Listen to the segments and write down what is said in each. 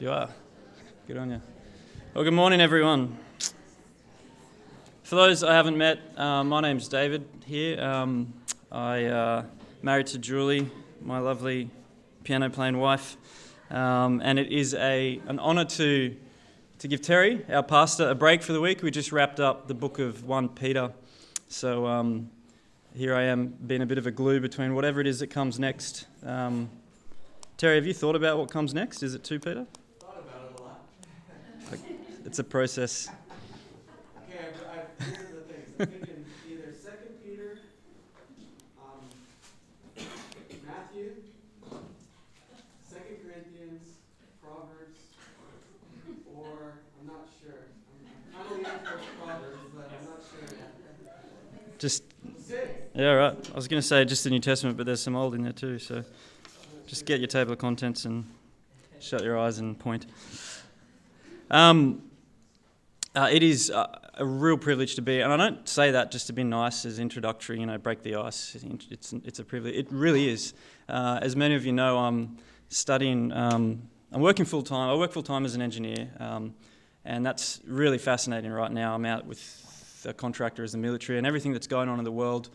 You are. Good on you. Well, good morning, everyone. For those I haven't met, uh, my name's David here. Um, I uh, married to Julie, my lovely piano playing wife, um, and it is a an honour to to give Terry, our pastor, a break for the week. We just wrapped up the book of one Peter, so um, here I am being a bit of a glue between whatever it is that comes next. Um, Terry, have you thought about what comes next? Is it two Peter? It's a process. Okay, I've, I've, here are the things. I'm thinking either Second Peter, um, Matthew, Second Corinthians, Proverbs, or I'm not sure. I'm, kind of leaning towards Proverbs, but I'm not sure yet. Just yeah, right. I was going to say just the New Testament, but there's some old in there too. So just get your table of contents and shut your eyes and point. Um, uh, it is uh, a real privilege to be, and I don't say that just to be nice as introductory, you know, break the ice. It's, it's a privilege. It really is. Uh, as many of you know, I'm studying, um, I'm working full time. I work full time as an engineer, um, and that's really fascinating right now. I'm out with a contractor as the military and everything that's going on in the world.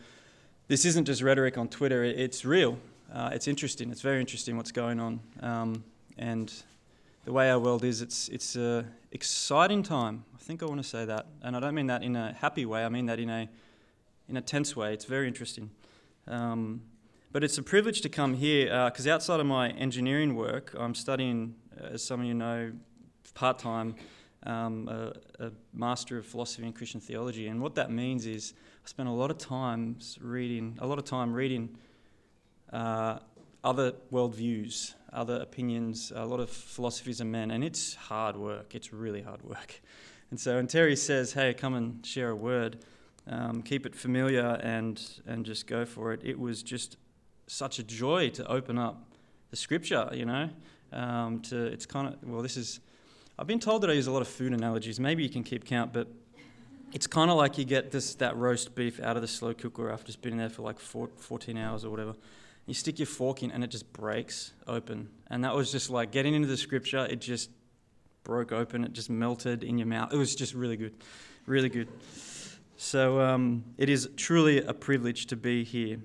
This isn't just rhetoric on Twitter, it, it's real. Uh, it's interesting. It's very interesting what's going on. Um, and the way our world is, it's, it's an exciting time. I think I want to say that. And I don't mean that in a happy way, I mean that in a, in a tense way. It's very interesting. Um, but it's a privilege to come here because uh, outside of my engineering work, I'm studying, uh, as some of you know, part time, um, a, a, Master of Philosophy and Christian Theology. And what that means is I spend a lot of time reading, a lot of time reading uh, other worldviews other opinions, a lot of philosophies of men, and it's hard work. It's really hard work. And so when Terry says, hey, come and share a word, um, keep it familiar and, and just go for it, it was just such a joy to open up the scripture, you know. Um, to It's kind of, well, this is, I've been told that I use a lot of food analogies. Maybe you can keep count, but it's kind of like you get this that roast beef out of the slow cooker after it's been in there for like four, 14 hours or whatever you stick your fork in and it just breaks open. And that was just like getting into the scripture, it just broke open, it just melted in your mouth. It was just really good, really good. So um, it is truly a privilege to be here.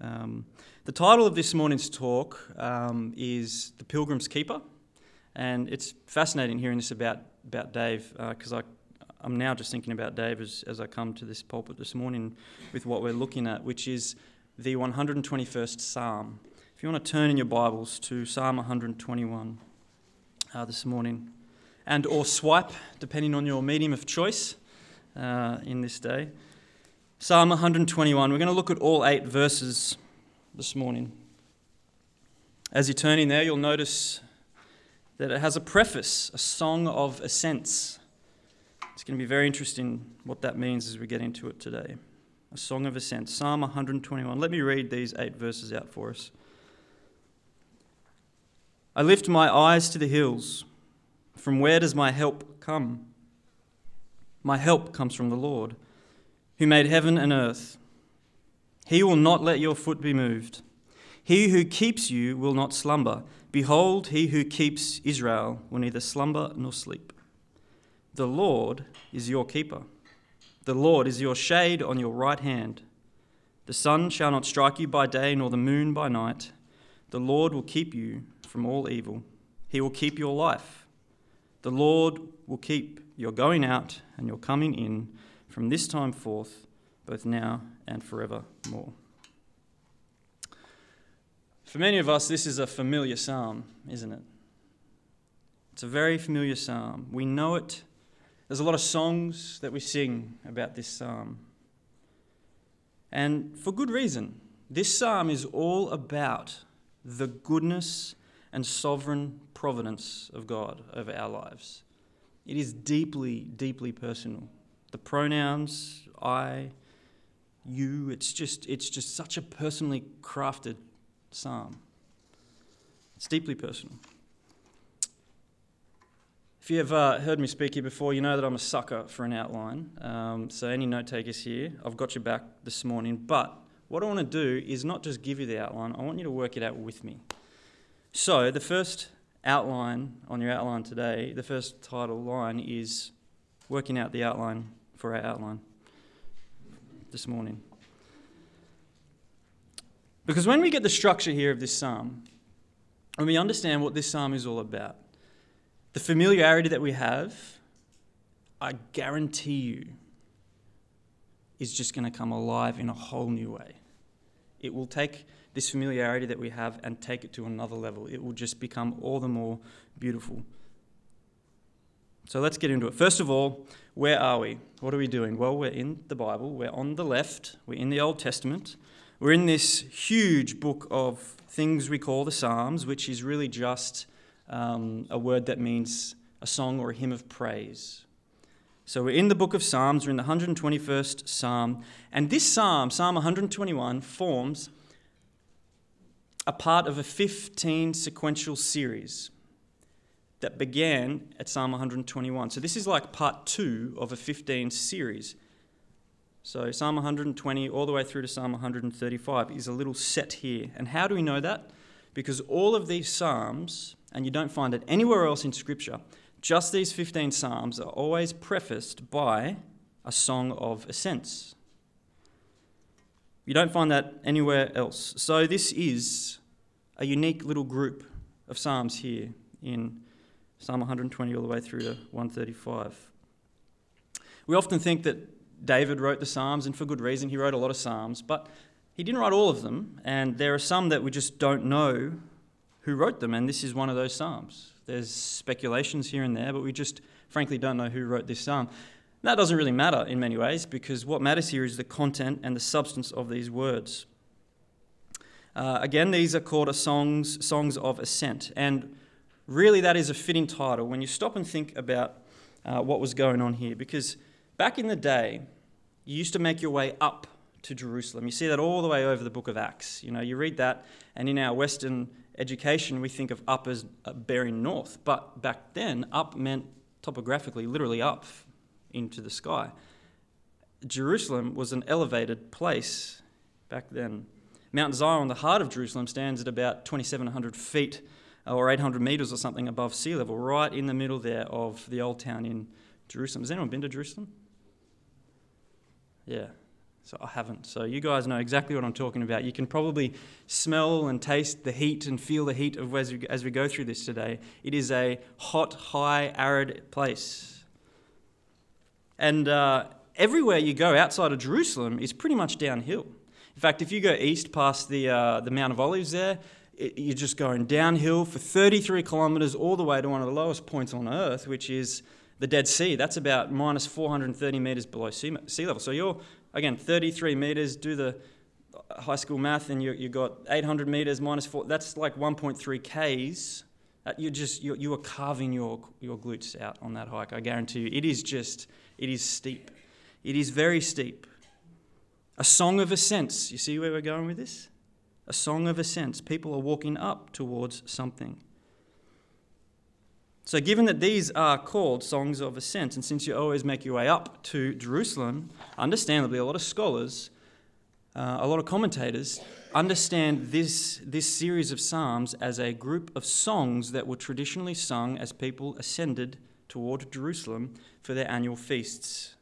Um, the title of this morning's talk um, is The Pilgrim's Keeper. And it's fascinating hearing this about, about Dave because uh, I'm now just thinking about Dave as, as I come to this pulpit this morning with what we're looking at, which is the 121st Psalm. If you want to turn in your Bibles to Psalm 121 uh, this morning, and or swipe, depending on your medium of choice uh, in this day. Psalm 121. We're going to look at all eight verses this morning. As you turn in there, you'll notice that it has a preface, a song of ascents. It's going to be very interesting what that means as we get into it today a song of ascent, Psalm 121. Let me read these eight verses out for us. I lift my eyes to the hills. From where does my help come? My help comes from the Lord, who made heaven and earth. He will not let your foot be moved. He who keeps you will not slumber. Behold, he who keeps Israel will neither slumber nor sleep. The Lord is your keeper. The Lord is your shade on your right hand. The sun shall not strike you by day, nor the moon by night. The Lord will keep you from all evil. He will keep your life. The Lord will keep your going out and your coming in from this time forth, both now and forevermore. For many of us, this is a familiar psalm, isn't it? It's a very familiar psalm. We know it there's a lot of songs that we sing about this psalm. And for good reason. This psalm is all about the goodness and sovereign providence of God over our lives. It is deeply, deeply personal. The pronouns, I, you, it's just, it's just such a personally crafted psalm. It's deeply personal. If you've uh, heard me speak here before, you know that I'm a sucker for an outline. Um, so, any note takers here, I've got your back this morning. But what I want to do is not just give you the outline, I want you to work it out with me. So, the first outline on your outline today, the first title line is Working Out the Outline for Our Outline this morning. Because when we get the structure here of this psalm, and we understand what this psalm is all about, the familiarity that we have, I guarantee you, is just going to come alive in a whole new way. It will take this familiarity that we have and take it to another level. It will just become all the more beautiful. So let's get into it. First of all, where are we? What are we doing? Well, we're in the Bible, we're on the left, we're in the Old Testament. We're in this huge book of things we call the Psalms, which is really just um, a word that means a song or a hymn of praise. So we're in the book of Psalms, we're in the 121st Psalm, and this Psalm, Psalm 121, forms a part of a 15 sequential series that began at Psalm 121. So this is like part two of a 15 series. So Psalm 120 all the way through to Psalm 135 is a little set here. And how do we know that? Because all of these Psalms, and you don't find it anywhere else in Scripture, just these 15 Psalms are always prefaced by a song of ascents. You don't find that anywhere else. So this is a unique little group of Psalms here in Psalm 120 all the way through to 135. We often think that David wrote the Psalms, and for good reason. He wrote a lot of Psalms, but he didn't write all of them, and there are some that we just don't know who wrote them, and this is one of those Psalms. There's speculations here and there, but we just frankly don't know who wrote this Psalm. That doesn't really matter in many ways because what matters here is the content and the substance of these words. Uh, again, these are called songs, songs of ascent, and really that is a fitting title when you stop and think about uh, what was going on here because Back in the day, you used to make your way up to Jerusalem. You see that all the way over the book of Acts. You know, you read that, and in our Western education, we think of up as uh, bearing north. But back then, up meant topographically, literally up into the sky. Jerusalem was an elevated place back then. Mount Zion, the heart of Jerusalem, stands at about 2,700 feet or 800 meters or something above sea level, right in the middle there of the old town in Jerusalem. Has anyone been to Jerusalem? Yeah. So I haven't. So you guys know exactly what I'm talking about. You can probably smell and taste the heat and feel the heat of as we, as we go through this today. It is a hot, high, arid place. And uh, everywhere you go outside of Jerusalem is pretty much downhill. In fact, if you go east past the, uh, the Mount of Olives there, it, you're just going downhill for 33 kilometers all the way to one of the lowest points on earth, which is the Dead Sea, that's about minus 430 meters below sea, sea level. So you're, again, 33 meters, do the high school math, and you, you got 800 meters minus 4, that's like 1.3 Ks. You just you, you are carving your, your glutes out on that hike. I guarantee you, it is just it is steep. It is very steep. A song of ascents. You see where we're going with this? A song of ascents. People are walking up towards something. So, given that these are called songs of ascent, and since you always make your way up to Jerusalem, understandably, a lot of scholars, uh, a lot of commentators understand this, this series of psalms as a group of songs that were traditionally sung as people ascended toward Jerusalem for their annual feasts,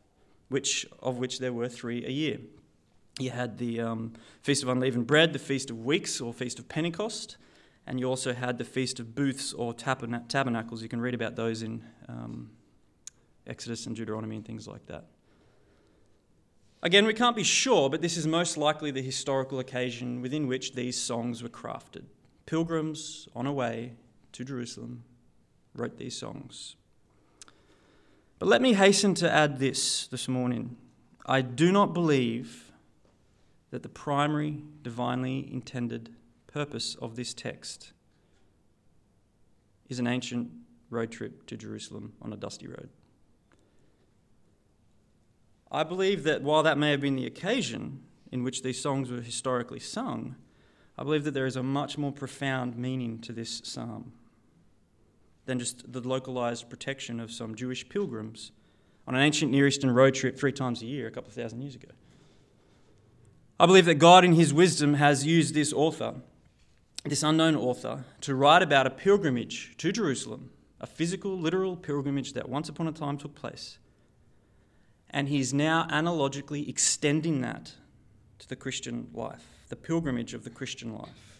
which, of which there were three a year. You had the um, Feast of Unleavened Bread, the Feast of Weeks, or Feast of Pentecost, and you also had the Feast of Booths or Tabernacles. You can read about those in um, Exodus and Deuteronomy and things like that. Again, we can't be sure, but this is most likely the historical occasion within which these songs were crafted. Pilgrims on a way to Jerusalem wrote these songs. But let me hasten to add this this morning. I do not believe that the primary divinely intended purpose of this text is an ancient road trip to Jerusalem on a dusty road. I believe that while that may have been the occasion in which these songs were historically sung, I believe that there is a much more profound meaning to this psalm than just the localized protection of some Jewish pilgrims on an ancient Near Eastern road trip three times a year a couple of thousand years ago. I believe that God, in His wisdom, has used this author this unknown author to write about a pilgrimage to Jerusalem, a physical, literal pilgrimage that once upon a time took place. And he's now analogically extending that to the Christian life, the pilgrimage of the Christian life.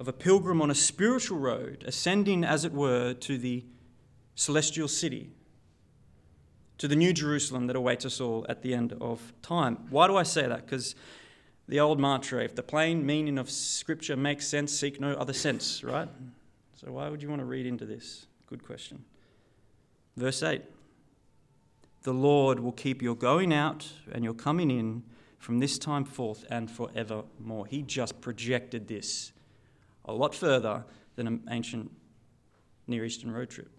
Of a pilgrim on a spiritual road, ascending, as it were, to the celestial city, to the new Jerusalem that awaits us all at the end of time. Why do I say that? Because the old mantra if the plain meaning of Scripture makes sense, seek no other sense, right? So why would you want to read into this? Good question. Verse 8 The Lord will keep your going out and your coming in from this time forth and forevermore. He just projected this a lot further than an ancient Near Eastern road trip.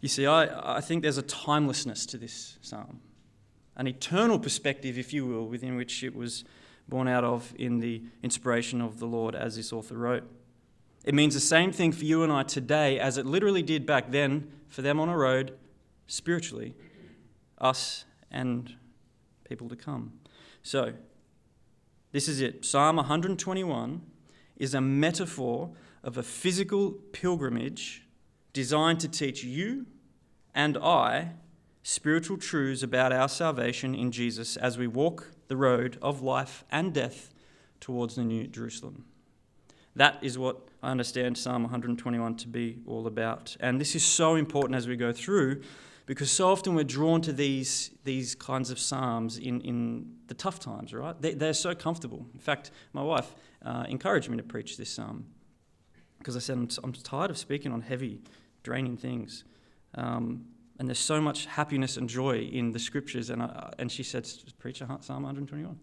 You see, I, I think there's a timelessness to this psalm, an eternal perspective, if you will, within which it was born out of in the inspiration of the Lord as this author wrote. It means the same thing for you and I today as it literally did back then for them on a road spiritually, us and people to come. So, this is it. Psalm 121 is a metaphor of a physical pilgrimage designed to teach you and I spiritual truths about our salvation in Jesus as we walk the road of life and death towards the New Jerusalem. That is what I understand Psalm 121 to be all about. And this is so important as we go through because so often we're drawn to these, these kinds of psalms in, in the tough times, right? They, they're so comfortable. In fact, my wife uh, encouraged me to preach this psalm because I said, I'm, I'm tired of speaking on heavy, draining things. Um, and there's so much happiness and joy in the scriptures. And, I, and she said, Preach Psalm 121.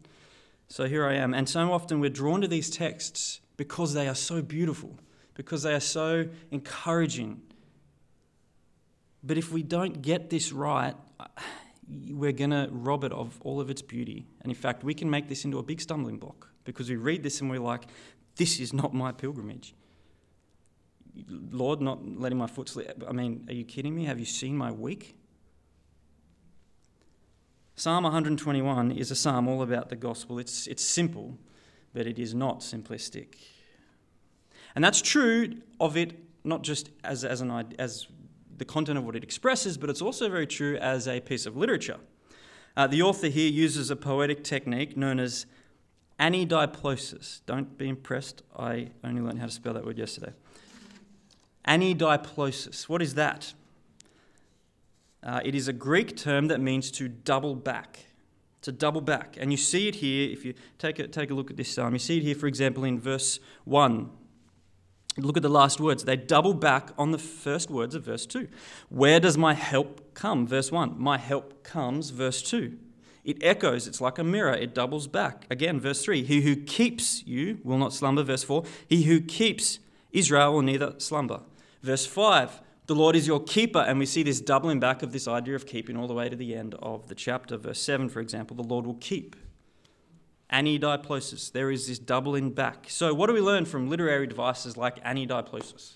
So here I am. And so often we're drawn to these texts because they are so beautiful, because they are so encouraging. But if we don't get this right, uh, we're going to rob it of all of its beauty. And in fact, we can make this into a big stumbling block because we read this and we're like, this is not my pilgrimage. Lord, not letting my foot slip. I mean, are you kidding me? Have you seen my week? Psalm 121 is a psalm all about the gospel. It's, it's simple, but it is not simplistic. And that's true of it, not just as, as, an, as the content of what it expresses, but it's also very true as a piece of literature. Uh, the author here uses a poetic technique known as anadiplosis. Don't be impressed, I only learned how to spell that word yesterday. Anadiplosis. What is that? Uh, it is a Greek term that means to double back. To double back. And you see it here, if you take a, take a look at this psalm, you see it here, for example, in verse 1. Look at the last words. They double back on the first words of verse 2. Where does my help come? Verse 1. My help comes, verse 2. It echoes, it's like a mirror, it doubles back. Again, verse 3. He who keeps you will not slumber, verse 4. He who keeps Israel will neither slumber. Verse 5 the Lord is your keeper, and we see this doubling back of this idea of keeping all the way to the end of the chapter. Verse 7, for example, the Lord will keep. Anadiplosis, there is this doubling back. So, what do we learn from literary devices like anadiplosis?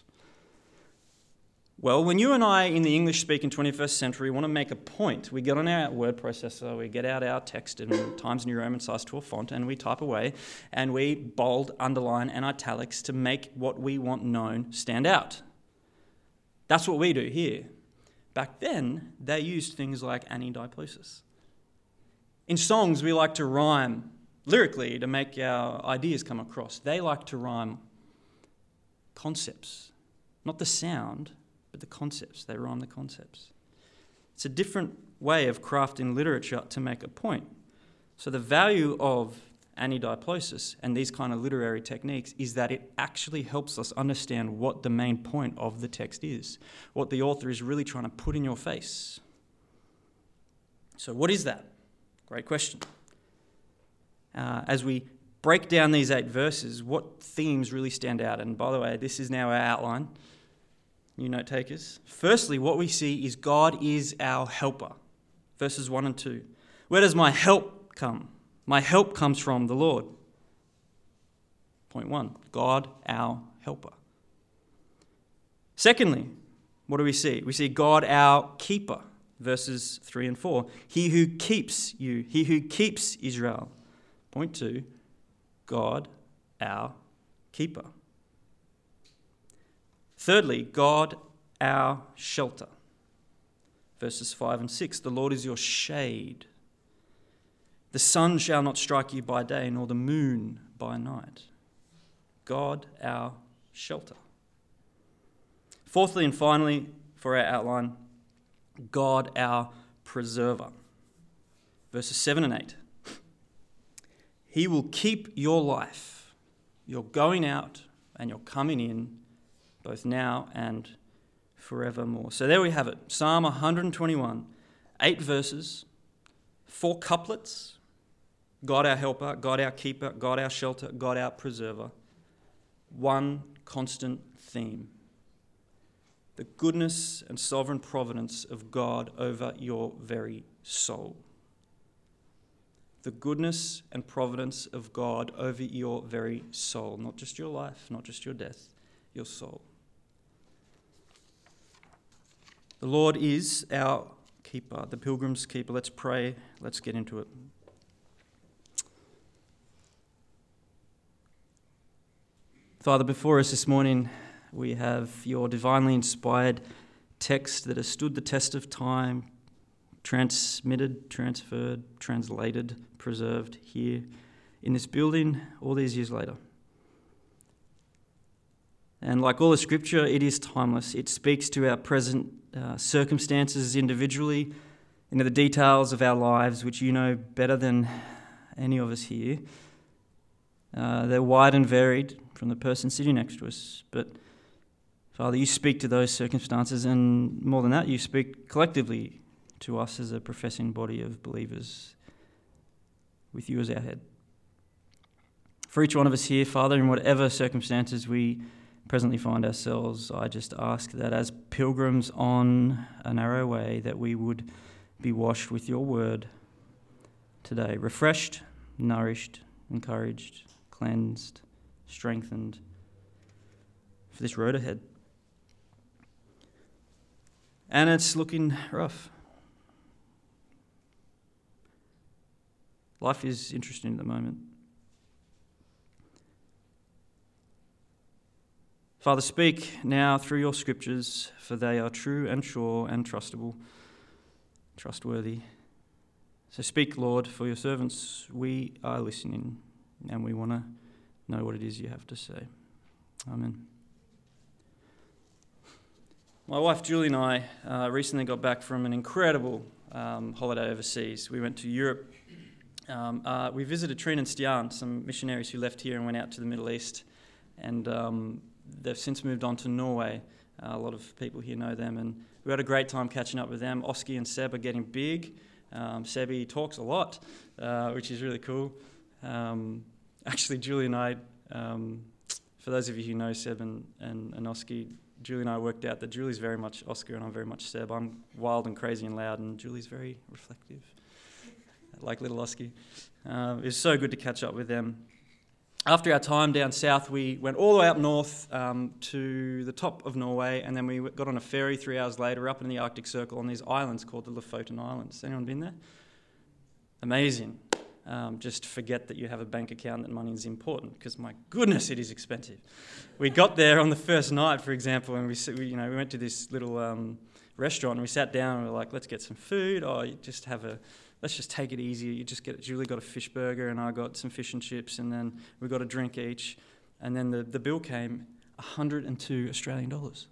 Well, when you and I in the English speaking 21st century want to make a point, we get on our word processor, we get out our text in Times New Roman size to a font, and we type away, and we bold, underline, and italics to make what we want known stand out. That's what we do here. Back then, they used things like anadiplosis. In songs, we like to rhyme lyrically to make our ideas come across. They like to rhyme concepts, not the sound, but the concepts. They rhyme the concepts. It's a different way of crafting literature to make a point. So, the value of anadiplosis and these kind of literary techniques is that it actually helps us understand what the main point of the text is, what the author is really trying to put in your face. So, what is that? Great question. Uh, as we break down these eight verses, what themes really stand out? And by the way, this is now our outline. You note takers. Firstly, what we see is God is our helper. Verses 1 and 2. Where does my help come? My help comes from the Lord. Point one God, our helper. Secondly, what do we see? We see God, our keeper. Verses 3 and 4. He who keeps you, he who keeps Israel. Point two God our keeper. Thirdly, God our shelter. Verses 5 and 6 The Lord is your shade. The sun shall not strike you by day, nor the moon by night. God our shelter. Fourthly and finally, for our outline, God our preserver. Verses 7 and 8. He will keep your life, your going out and your coming in, both now and forevermore. So there we have it Psalm 121, eight verses, four couplets God our helper, God our keeper, God our shelter, God our preserver. One constant theme the goodness and sovereign providence of God over your very soul. The goodness and providence of God over your very soul, not just your life, not just your death, your soul. The Lord is our keeper, the pilgrim's keeper. Let's pray. Let's get into it. Father, before us this morning, we have your divinely inspired text that has stood the test of time, transmitted, transferred, translated, preserved here in this building all these years later. And like all the scripture, it is timeless. It speaks to our present uh, circumstances individually, into the details of our lives, which you know better than any of us here. Uh, they're wide and varied from the person sitting next to us. But Father, you speak to those circumstances, and more than that, you speak collectively to us as a professing body of believers with you as our head. For each one of us here, Father, in whatever circumstances we presently find ourselves, I just ask that as pilgrims on a narrow way, that we would be washed with your word today, refreshed, nourished, encouraged, cleansed, strengthened for this road ahead. And it's looking rough. Life is interesting at the moment. Father, speak now through your scriptures, for they are true and sure and trustable, trustworthy. So speak, Lord, for your servants. We are listening and we want to know what it is you have to say. Amen. My wife Julie and I uh, recently got back from an incredible um, holiday overseas. We went to Europe. Um, uh, we visited Trine and Stian, some missionaries who left here and went out to the Middle East. And um, they've since moved on to Norway. Uh, a lot of people here know them. And we had a great time catching up with them. Oski and Seb are getting big. Um, Sebi talks a lot, uh, which is really cool. Um, actually, Julie and I, um, for those of you who know Seb and, and, and Julie and I worked out that Julie's very much Oscar and I'm very much Seb. I'm wild and crazy and loud, and Julie's very reflective, like little Oski. Uh, it was so good to catch up with them. After our time down south, we went all the way up north um, to the top of Norway, and then we got on a ferry three hours later up in the Arctic Circle on these islands called the Lofoten Islands. Anyone been there? Amazing. Um, just forget that you have a bank account that money is important because my goodness it is expensive. We got there on the first night for example and we, we you know we went to this little um, restaurant and we sat down and we were like let's get some food. Or oh, just have a let's just take it easy. You just get julie got a fish burger and i got some fish and chips and then we got a drink each. And then the, the bill came 102 australian dollars.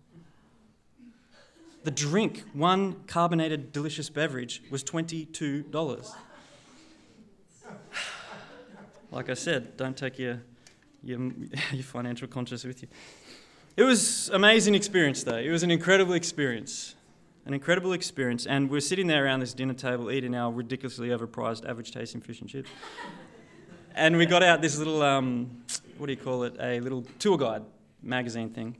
The drink one carbonated delicious beverage was $22 like I said, don't take your, your, your financial conscience with you. It was amazing experience though. It was an incredible experience. An incredible experience. And we're sitting there around this dinner table eating our ridiculously overpriced average tasting fish and chips. and we got out this little, um, what do you call it, a little tour guide magazine thing.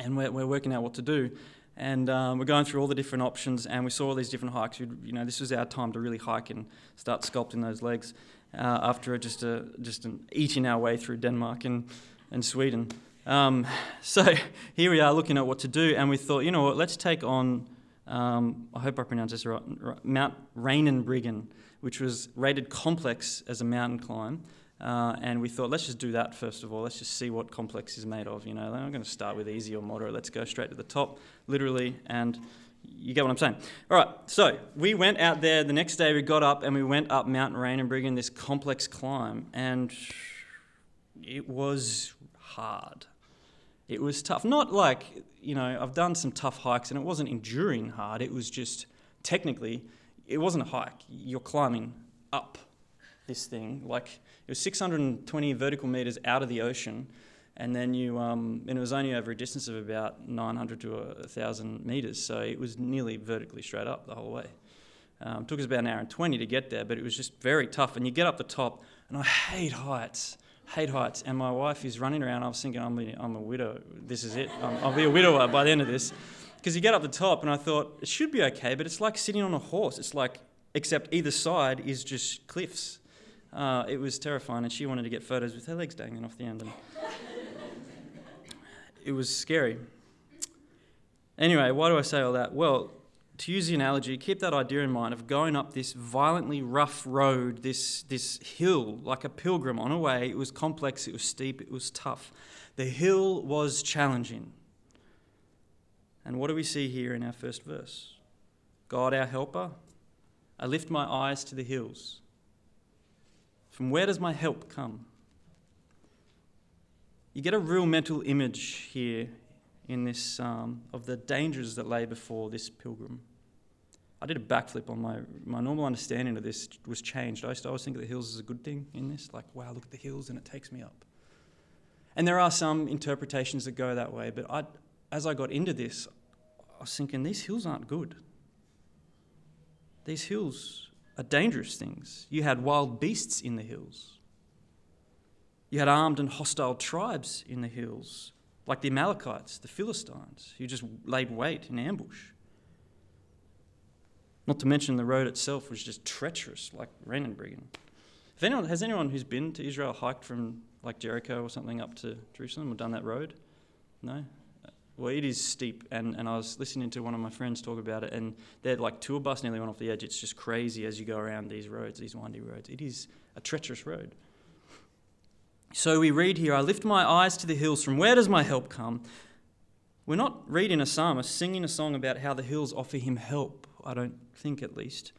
And we're, we're working out what to do. And um, we're going through all the different options, and we saw all these different hikes. We'd, you know, this was our time to really hike and start sculpting those legs uh, after just a, just an eating our way through Denmark and, and Sweden. Um, so here we are looking at what to do, and we thought, you know what, let's take on, um, I hope I pronounced this right, Mount Reinebringen, which was rated complex as a mountain climb, Uh, and we thought, let's just do that first of all. Let's just see what complex is made of. You know, I'm going to start with easy or moderate. Let's go straight to the top, literally, and you get what I'm saying. All right, so we went out there the next day. We got up and we went up Mount Reinebringen, this complex climb, and it was hard. It was tough. Not like you know, I've done some tough hikes, and it wasn't enduring hard. It was just technically, it wasn't a hike. You're climbing up this thing like it was 620 vertical meters out of the ocean, and then you um, and it was only over a distance of about 900 to 1,000 meters, so it was nearly vertically straight up the whole way. Um, took us about an hour and 20 to get there, but it was just very tough. And you get up the top, and I hate heights, hate heights. And my wife is running around. I was thinking, I'm, I'm a widow. This is it. i I'll be a widower by the end of this. Because you get up the top, and I thought it should be okay, but it's like sitting on a horse. It's like, except either side is just cliffs. Uh, it was terrifying, and she wanted to get photos with her legs dangling off the end. And it was scary. Anyway, why do I say all that? Well, to use the analogy, keep that idea in mind of going up this violently rough road, this, this hill, like a pilgrim on a way. It was complex, it was steep, it was tough. The hill was challenging. And what do we see here in our first verse? God, our helper, I lift my eyes to the hills. From where does my help come? You get a real mental image here in this psalm of the dangers that lay before this pilgrim. I did a backflip on my, my normal understanding of this was changed. I used to always think of the hills as a good thing in this, like, wow, look at the hills and it takes me up. And there are some interpretations that go that way, but I, as I got into this, I was thinking these hills aren't good. These hills are dangerous things. You had wild beasts in the hills. You had armed and hostile tribes in the hills, like the Amalekites, the Philistines, who just laid wait in ambush. Not to mention the road itself was just treacherous, like Reinebringen. If anyone has anyone who's been to Israel hiked from like Jericho or something up to Jerusalem or done that road? No? Well, it is steep, and, and I was listening to one of my friends talk about it, and their like tour bus nearly went off the edge. It's just crazy as you go around these roads, these windy roads. It is a treacherous road. So we read here, I lift my eyes to the hills. From where does my help come? We're not reading a psalmist singing a song about how the hills offer him help, I don't think at least.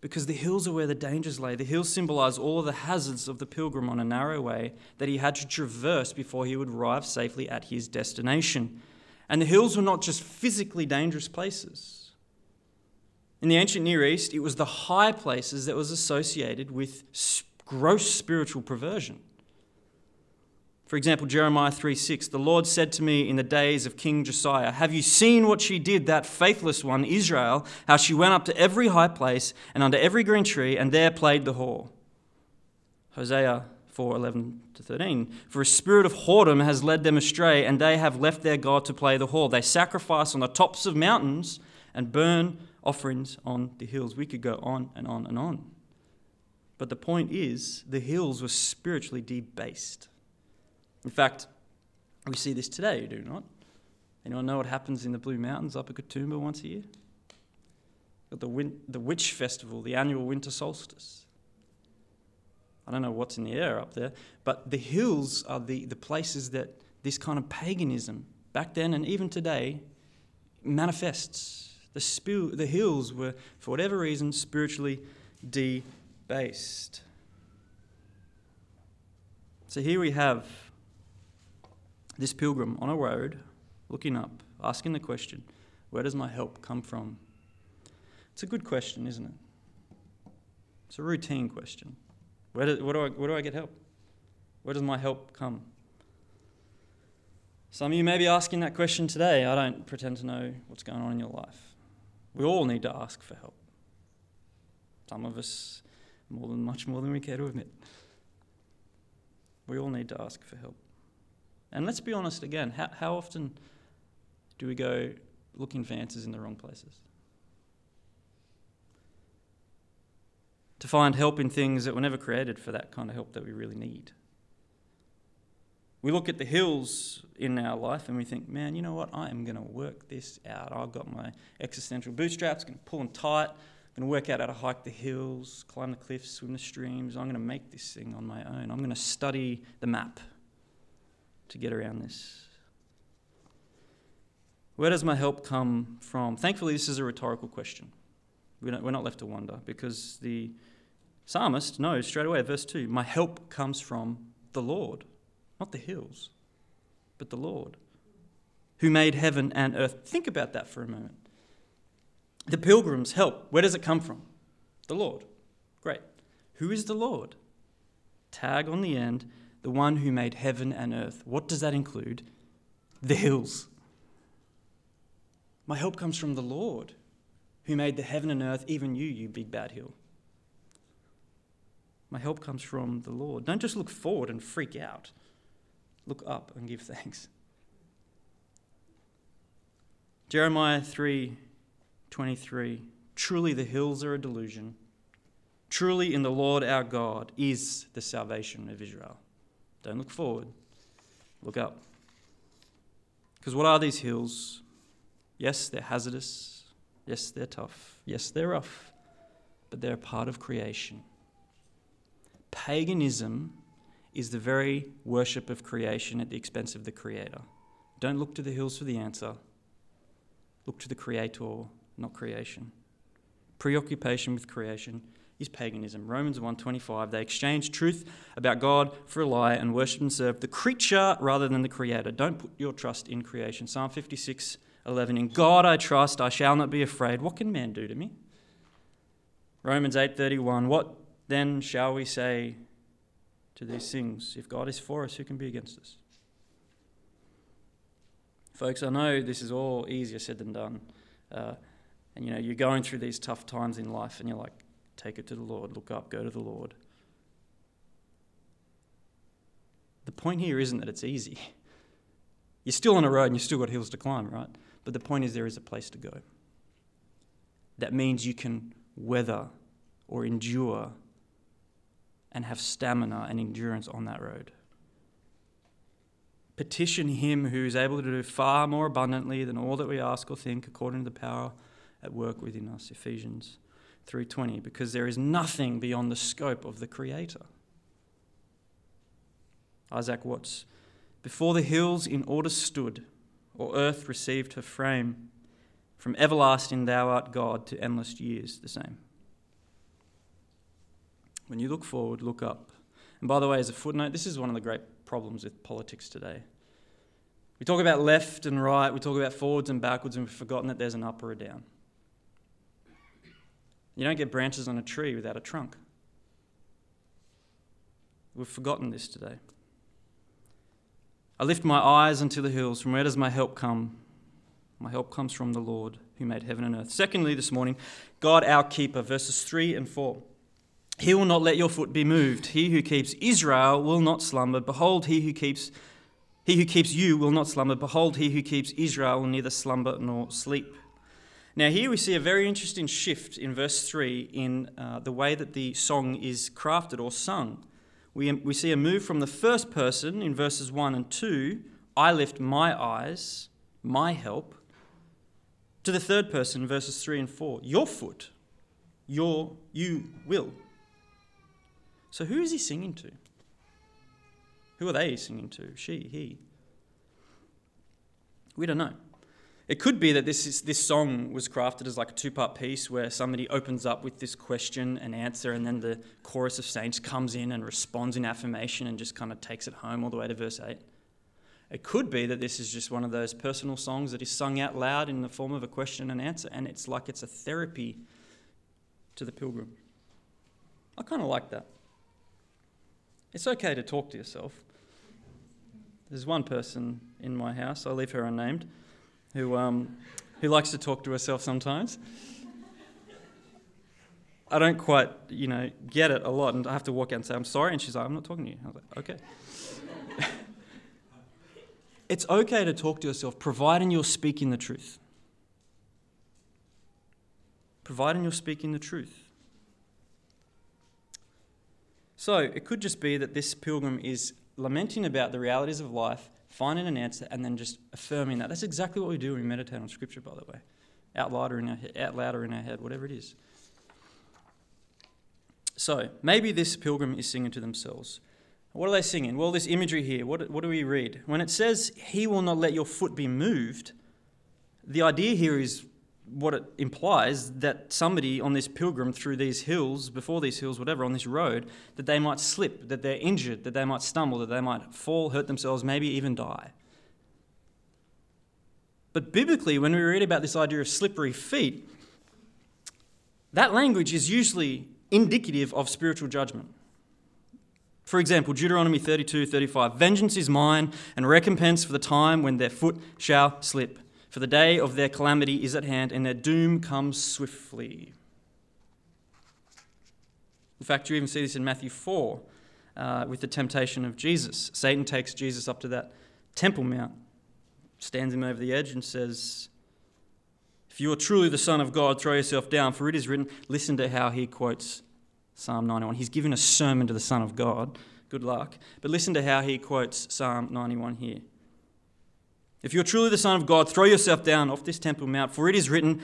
Because the hills are where the dangers lay. The hills symbolize all of the hazards of the pilgrim on a narrow way that he had to traverse before he would arrive safely at his destination. And the hills were not just physically dangerous places. In the ancient Near East, it was the high places that was associated with gross spiritual perversion. For example, Jeremiah 3 6, the Lord said to me in the days of King Josiah, Have you seen what she did, that faithless one, Israel, how she went up to every high place and under every green tree, and there played the whore? Hosea 4 11 to 13. For a spirit of whoredom has led them astray, and they have left their God to play the whore. They sacrifice on the tops of mountains and burn offerings on the hills. We could go on and on and on. But the point is, the hills were spiritually debased. In fact, we see this today, do not? Anyone know what happens in the Blue Mountains up at Katoomba once a year? Got the, win- the Witch Festival, the annual winter solstice. I don't know what's in the air up there, but the hills are the, the places that this kind of paganism, back then and even today, manifests. The, spil- the hills were, for whatever reason, spiritually debased. So here we have this pilgrim on a road looking up, asking the question, Where does my help come from? It's a good question, isn't it? It's a routine question. Where do, where, do I, where do I get help? Where does my help come? Some of you may be asking that question today. I don't pretend to know what's going on in your life. We all need to ask for help. Some of us more than much more than we care to admit. We all need to ask for help. And let's be honest again, how, how often do we go looking for answers in the wrong places? to find help in things that were never created for that kind of help that we really need. We look at the hills in our life and we think, man, you know what? I am going to work this out. I've got my existential bootstraps, going to pull them tight. I'm going to work out how to hike the hills, climb the cliffs, swim the streams. I'm going to make this thing on my own. I'm going to study the map to get around this. Where does my help come from? Thankfully, this is a rhetorical question. We're not left to wonder because the psalmist knows straight away, verse 2 My help comes from the Lord, not the hills, but the Lord, who made heaven and earth. Think about that for a moment. The pilgrim's help, where does it come from? The Lord. Great. Who is the Lord? Tag on the end, the one who made heaven and earth. What does that include? The hills. My help comes from the Lord, who made the heaven and earth, even you, you big bad hill. My help comes from the Lord. Don't just look forward and freak out. Look up and give thanks. Jeremiah 3:23 Truly the hills are a delusion. Truly in the Lord our God is the salvation of Israel. Don't look forward, look up. Because what are these hills? Yes, they're hazardous. Yes, they're tough. Yes, they're rough. But they're a part of creation. Paganism is the very worship of creation at the expense of the Creator. Don't look to the hills for the answer. Look to the Creator not creation. Preoccupation with creation is paganism. Romans 1:25 they exchange truth about God for a lie and worship and serve the creature rather than the creator. Don't put your trust in creation. Psalm 56:11 In God I trust, I shall not be afraid. What can man do to me? Romans 8:31 What then shall we say to these things? If God is for us, who can be against us? Folks, I know this is all easier said than done. Uh, and you know, you're going through these tough times in life and you're like, take it to the Lord, look up, go to the Lord. The point here isn't that it's easy. You're still on a road and you've still got hills to climb, right? But the point is there is a place to go. That means you can weather or endure and have stamina and endurance on that road. Petition Him who is able to do far more abundantly than all that we ask or think according to the power at work within us Ephesians 3:20 because there is nothing beyond the scope of the creator. Isaac Watts before the hills in order stood or earth received her frame from everlasting thou art God to endless years the same. When you look forward look up. And by the way as a footnote this is one of the great problems with politics today. We talk about left and right, we talk about forwards and backwards, and we've forgotten that there's an up or a down. You don't get branches on a tree without a trunk. We've forgotten this today. I lift my eyes unto the hills. From where does my help come? My help comes from the Lord who made heaven and earth. Secondly, this morning, God our keeper, verses 3 and 4. He will not let your foot be moved. He who keeps Israel will not slumber. Behold, he who keeps he who keeps you will not slumber. Behold, he who keeps Israel will neither slumber nor sleep. Now, here we see a very interesting shift in verse 3 in uh, the way that the song is crafted or sung. We, we see a move from the first person in verses 1 and 2, I lift my eyes, my help, to the third person, in verses 3 and 4, your foot, your, you will. So, who is he singing to? Who are they singing to? She, he. We don't know. It could be that this, is, this song was crafted as like a two part piece where somebody opens up with this question and answer, and then the chorus of saints comes in and responds in affirmation and just kind of takes it home all the way to verse 8. It could be that this is just one of those personal songs that is sung out loud in the form of a question and answer, and it's like it's a therapy to the pilgrim. I kind of like that. It's okay to talk to yourself. There's one person in my house, I'll leave her unnamed who, um, who likes to talk to herself sometimes. I don't quite, you know, get it a lot, and I have to walk out and say, I'm sorry, and she's like, I'm not talking to you. I was like, okay. it's okay to talk to yourself, providing you're speaking the truth. Providing you're speaking the truth. So it could just be that this pilgrim is lamenting about the realities of life finding an answer, and then just affirming that. That's exactly what we do when we meditate on Scripture, by the way. Out louder in our head, out in our head, whatever it is. So maybe this pilgrim is singing to themselves. What are they singing? Well, this imagery here, what, what do we read? When it says, He will not let your foot be moved, the idea here is what it implies that somebody on this pilgrim through these hills, before these hills, whatever, on this road, that they might slip, that they're injured, that they might stumble, that they might fall, hurt themselves, maybe even die. But biblically, when we read about this idea of slippery feet, that language is usually indicative of spiritual judgment. For example, Deuteronomy 32 35 Vengeance is mine, and recompense for the time when their foot shall slip. For the day of their calamity is at hand, and their doom comes swiftly. In fact, you even see this in Matthew 4 uh, with the temptation of Jesus. Satan takes Jesus up to that Temple Mount, stands him over the edge, and says, If you are truly the Son of God, throw yourself down, for it is written. Listen to how he quotes Psalm 91. He's given a sermon to the Son of God. Good luck. But listen to how he quotes Psalm 91 here. If you're truly the Son of God, throw yourself down off this temple mount, for it is written,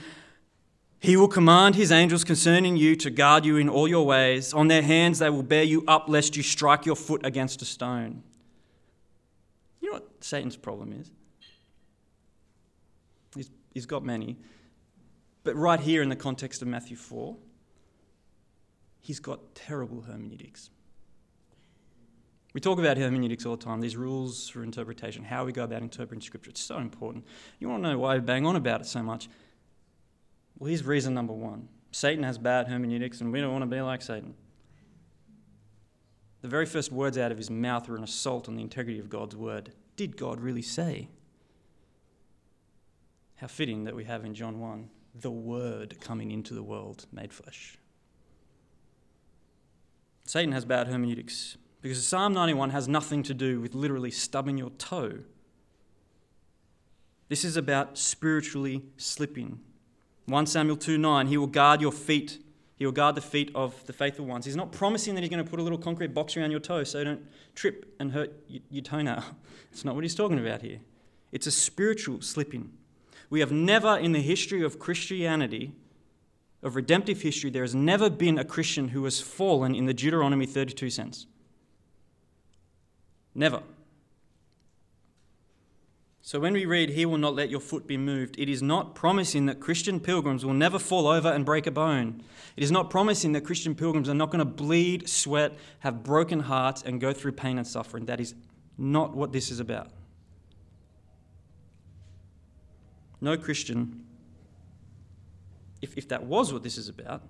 He will command His angels concerning you to guard you in all your ways. On their hands they will bear you up, lest you strike your foot against a stone. You know what Satan's problem is? He's, he's got many. But right here in the context of Matthew 4, he's got terrible hermeneutics. We talk about hermeneutics all the time, these rules for interpretation, how we go about interpreting Scripture. It's so important. You want to know why we bang on about it so much? Well, here's reason number one Satan has bad hermeneutics, and we don't want to be like Satan. The very first words out of his mouth are an assault on the integrity of God's word. Did God really say? How fitting that we have in John 1 the Word coming into the world made flesh. Satan has bad hermeneutics. Because Psalm 91 has nothing to do with literally stubbing your toe. This is about spiritually slipping. 1 Samuel 2 9, he will guard your feet. He will guard the feet of the faithful ones. He's not promising that he's going to put a little concrete box around your toe so you don't trip and hurt your toenail. It's not what he's talking about here. It's a spiritual slipping. We have never in the history of Christianity of redemptive history, there has never been a Christian who has fallen in the Deuteronomy 32 sense. Never. So when we read, He will not let your foot be moved, it is not promising that Christian pilgrims will never fall over and break a bone. It is not promising that Christian pilgrims are not going to bleed, sweat, have broken hearts, and go through pain and suffering. That is not what this is about. No Christian, if, if that was what this is about,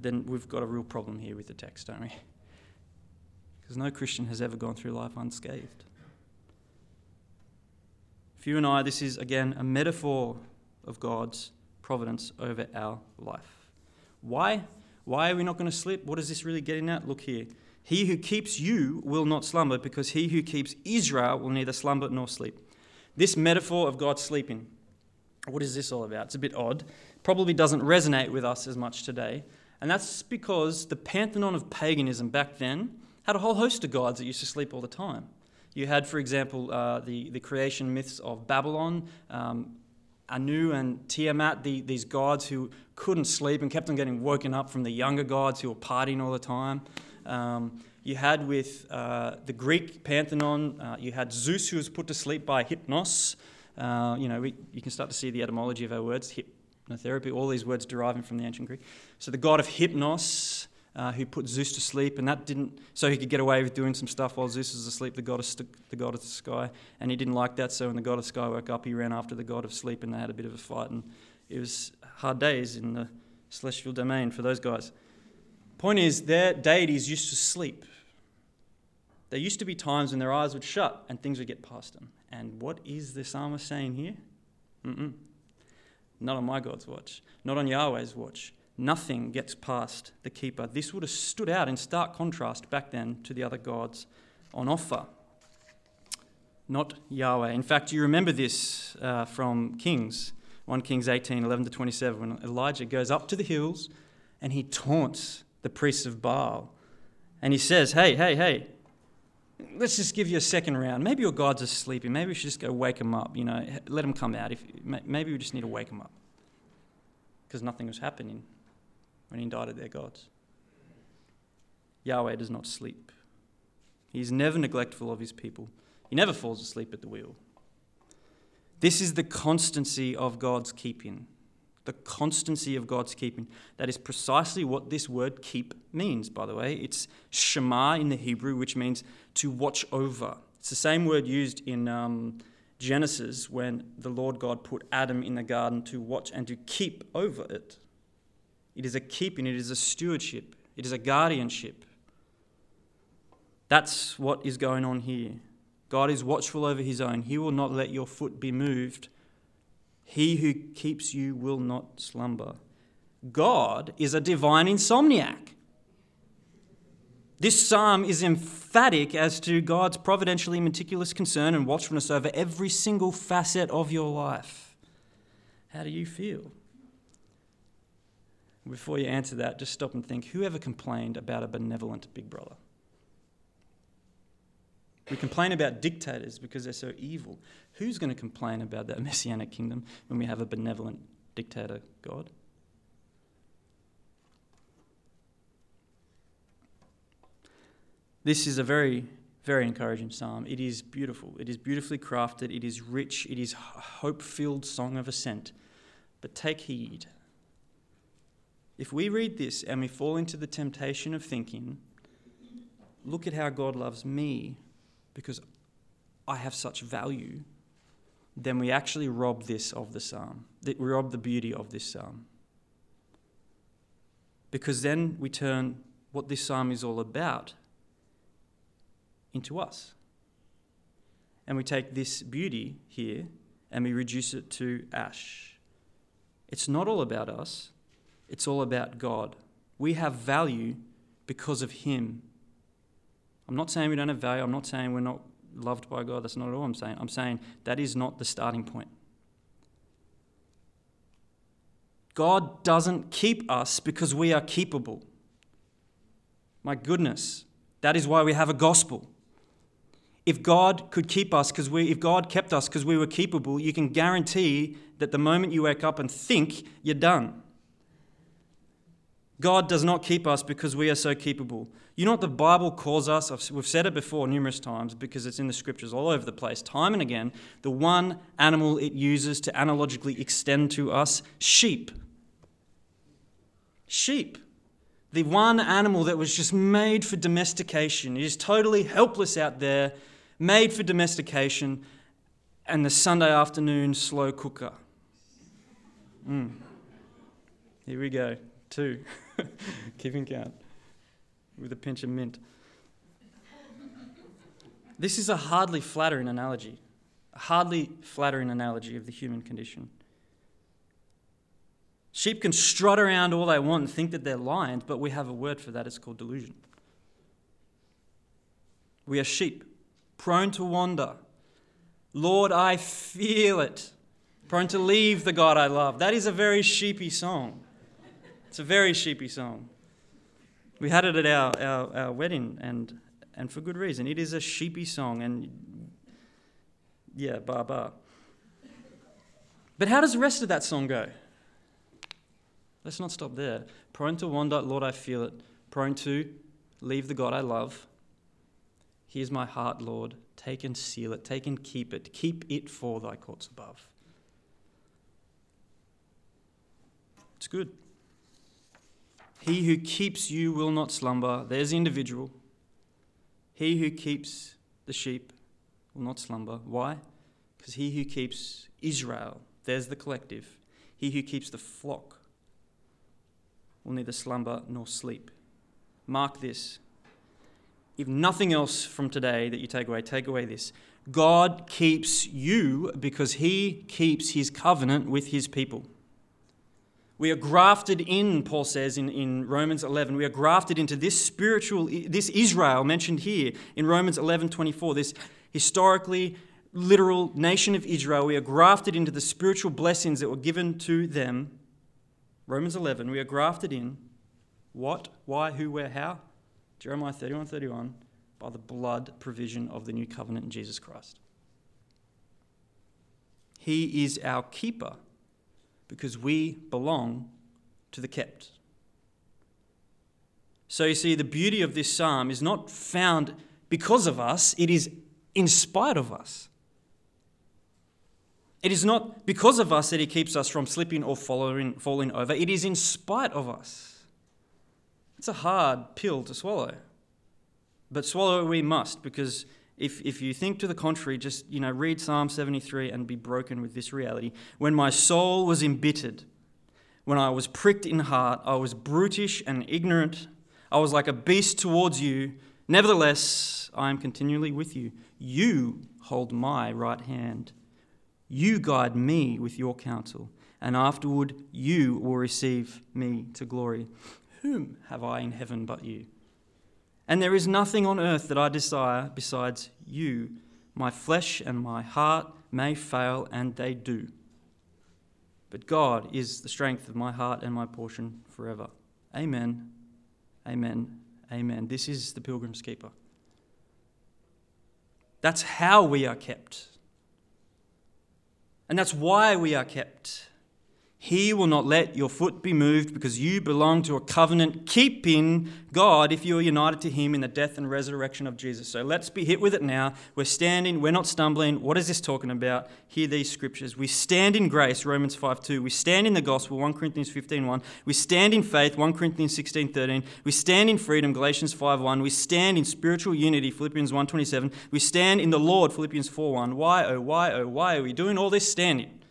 then we've got a real problem here with the text, don't we? Because no Christian has ever gone through life unscathed. For you and I, this is again a metaphor of God's providence over our life. Why? Why are we not going to slip? What is this really getting at? Look here. He who keeps you will not slumber, because he who keeps Israel will neither slumber nor sleep. This metaphor of God sleeping, what is this all about? It's a bit odd. Probably doesn't resonate with us as much today. And that's because the pantheon of paganism back then had a whole host of gods that used to sleep all the time. You had, for example, uh, the, the creation myths of Babylon, um, Anu and Tiamat, the, these gods who couldn't sleep and kept on getting woken up from the younger gods who were partying all the time. Um, you had with uh, the Greek pantheon, uh, you had Zeus who was put to sleep by hypnos. Uh, you know, we, you can start to see the etymology of our words, hypnotherapy, all these words deriving from the ancient Greek. So the god of hypnos, uh, who put Zeus to sleep, and that didn't, so he could get away with doing some stuff while Zeus was asleep, the god of st- the god of the sky, and he didn't like that. So when the god of the sky woke up, he ran after the god of sleep, and they had a bit of a fight, and it was hard days in the celestial domain for those guys. Point is, their deities used to sleep. There used to be times when their eyes would shut and things would get past them. And what is the psalmist saying here? Mm-mm. Not on my God's watch, not on Yahweh's watch nothing gets past the keeper. This would have stood out in stark contrast back then to the other gods on offer. Not Yahweh. In fact, you remember this uh, from Kings, 1 Kings 18 11 to 27, when Elijah goes up to the hills and he taunts the priests of Baal. And he says, Hey, hey, hey, let's just give you a second round. Maybe your gods are sleeping. Maybe we should just go wake them up. You know, let them come out. If, maybe we just need to wake them up because nothing was happening he indicted their gods. Yahweh does not sleep. He is never neglectful of his people. He never falls asleep at the wheel. This is the constancy of God's keeping. The constancy of God's keeping. That is precisely what this word keep means, by the way. It's shamar in the Hebrew, which means to watch over. It's the same word used in um, Genesis when the Lord God put Adam in the garden to watch and to keep over it. It is a keeping, it is a stewardship, it is a guardianship. That's what is going on here. God is watchful over his own. He will not let your foot be moved. He who keeps you will not slumber. God is a divine insomniac. This psalm is emphatic as to God's providentially meticulous concern and watchfulness over every single facet of your life. How do you feel? Before you answer that, just stop and think who ever complained about a benevolent big brother? We complain about dictators because they're so evil. Who's going to complain about that messianic kingdom when we have a benevolent dictator God? This is a very, very encouraging psalm. It is beautiful. It is beautifully crafted. It is rich. It is a hope filled song of ascent. But take heed. If we read this and we fall into the temptation of thinking, look at how God loves me because I have such value, then we actually rob this of the psalm. We rob the beauty of this psalm. Because then we turn what this psalm is all about into us. And we take this beauty here and we reduce it to ash. It's not all about us, it's all about God. We have value because of Him. I'm not saying we don't have value. I'm not saying we're not loved by God. That's not at all I'm saying. I'm saying that is not the starting point. God doesn't keep us because we are keepable. My goodness, that is why we have a gospel. If God could keep us because we if God kept us because we were keepable, you can guarantee that the moment you wake up and think, you're done. God does not keep us because we are so keepable. You know what the Bible calls us? We've said it before numerous times because it's in the scriptures all over the place, time and again. The one animal it uses to analogically extend to us sheep. Sheep. The one animal that was just made for domestication. It is totally helpless out there, made for domestication, and the Sunday afternoon slow cooker. Mm. Here we go. Two. Keeping count with a pinch of mint. This is a hardly flattering analogy, a hardly flattering analogy of the human condition. Sheep can strut around all they want and think that they're lions, but we have a word for that. It's called delusion. We are sheep, prone to wander. Lord, I feel it. Prone to leave the God I love. That is a very sheepy song. It's a very sheepy song. We had it at our, our, our wedding, and, and for good reason. It is a sheepy song, and yeah, ba ba. But how does the rest of that song go? Let's not stop there. Prone to wander, Lord, I feel it. Prone to leave the God I love. Here's my heart, Lord. Take and seal it. Take and keep it. Keep it for thy courts above. It's good. He who keeps you will not slumber. There's the individual. He who keeps the sheep will not slumber. Why? Because he who keeps Israel, there's the collective, he who keeps the flock will neither slumber nor sleep. Mark this. If nothing else from today that you take away, take away this. God keeps you because he keeps his covenant with his people. We are grafted in, Paul says in, in Romans 11. We are grafted into this spiritual, this Israel mentioned here in Romans 11 24, this historically literal nation of Israel. We are grafted into the spiritual blessings that were given to them. Romans 11, we are grafted in. What, why, who, where, how? Jeremiah 31 31, by the blood provision of the new covenant in Jesus Christ. He is our keeper because we belong to the kept. So you see, the beauty of this psalm is not found because of us, it is in spite of us. It is not because of us that He keeps us from slipping or following, falling over, it is in spite of us. It's a hard pill to swallow. But swallow we must, because if, if you think to the contrary, just you know, read Psalm 73 and be broken with this reality. When my soul was embittered, when I was pricked in heart, I was brutish and ignorant. I was like a beast towards you. Nevertheless, I am continually with you. You hold my right hand. You guide me with your counsel, and afterward you will receive me to glory. Whom have I in heaven but you? And there is nothing on earth that I desire besides you. My flesh and my heart may fail, and they do. But God is the strength of my heart and my portion forever. Amen. Amen. Amen. This is the pilgrim's keeper. That's how we are kept. And that's why we are kept. He will not let your foot be moved because you belong to a covenant keeping God if you are united to Him in the death and resurrection of Jesus. So let's be hit with it now. We're standing, we're not stumbling. What is this talking about? Hear these scriptures. We stand in grace, Romans 5 2. We stand in the gospel, 1 Corinthians 15 1. We stand in faith, 1 Corinthians 16 13. We stand in freedom, Galatians 5 1. We stand in spiritual unity, Philippians 1 27. We stand in the Lord, Philippians 4 1. Why, oh, why, oh, why are we doing all this standing?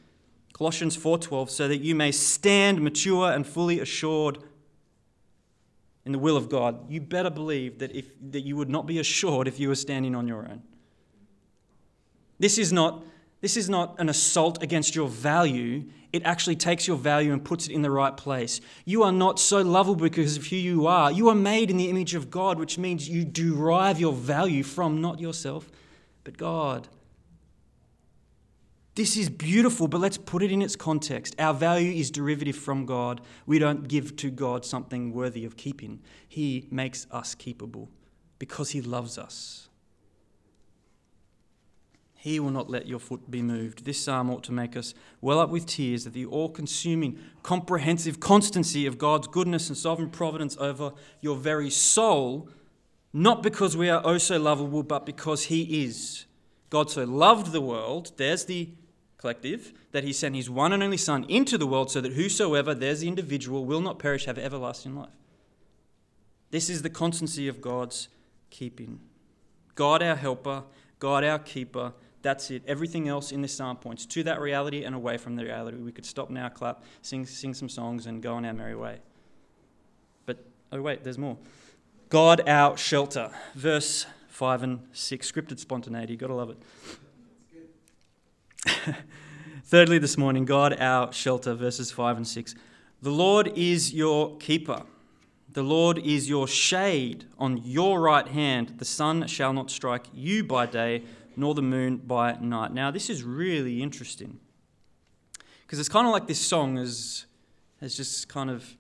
Colossians 4:12 so that you may stand mature and fully assured in the will of God. You better believe that if that you would not be assured if you were standing on your own. This is not this is not an assault against your value. It actually takes your value and puts it in the right place. You are not so lovable because of who you are. You are made in the image of God, which means you derive your value from not yourself, but God. This is beautiful, but let's put it in its context. Our value is derivative from God. We don't give to God something worthy of keeping. He makes us keepable because He loves us. He will not let your foot be moved. This psalm ought to make us well up with tears at the all consuming, comprehensive constancy of God's goodness and sovereign providence over your very soul, not because we are oh so lovable, but because He is. God so loved the world, there's the collective, that he sent his one and only Son into the world so that whosoever, there's the individual, will not perish, have everlasting life. This is the constancy of God's keeping. God our helper, God our keeper, that's it. Everything else in this psalm points to that reality and away from the reality. We could stop now, clap, sing, sing some songs, and go on our merry way. But, oh, wait, there's more. God our shelter. Verse 5 and 6. Scripted spontaneity. Gotta love it. Thirdly, this morning, God our shelter, verses 5 and 6. The Lord is your keeper. The Lord is your shade on your right hand. The sun shall not strike you by day, nor the moon by night. Now, this is really interesting because it's kind of like this song is, is just kind of,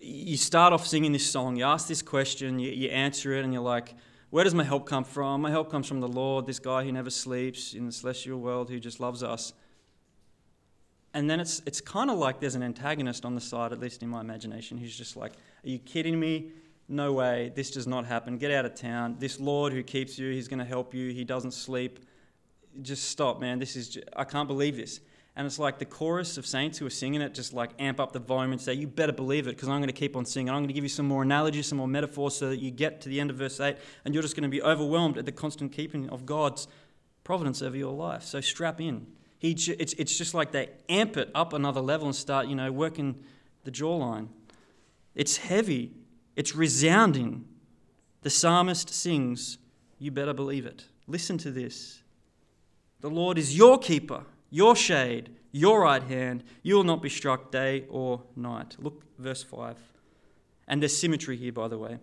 you start off singing this song, you ask this question, you, you answer it, and you're like, where does my help come from? My help comes from the Lord, this guy who never sleeps in the celestial world who just loves us. And then it's, it's kind of like there's an antagonist on the side, at least in my imagination, who's just like, Are you kidding me? No way, this does not happen. Get out of town. This Lord who keeps you, he's going to help you. He doesn't sleep. Just stop, man. This is, just, I can't believe this. And it's like the chorus of saints who are singing it just like amp up the volume and say, You better believe it because I'm going to keep on singing. I'm going to give you some more analogies, some more metaphors so that you get to the end of verse 8 and you're just going to be overwhelmed at the constant keeping of God's providence over your life. So strap in. He, it's, it's just like they amp it up another level and start, you know, working the jawline. It's heavy, it's resounding. The psalmist sings, You better believe it. Listen to this. The Lord is your keeper your shade, your right hand, you will not be struck day or night. Look, verse 5. And there's symmetry here, by the way.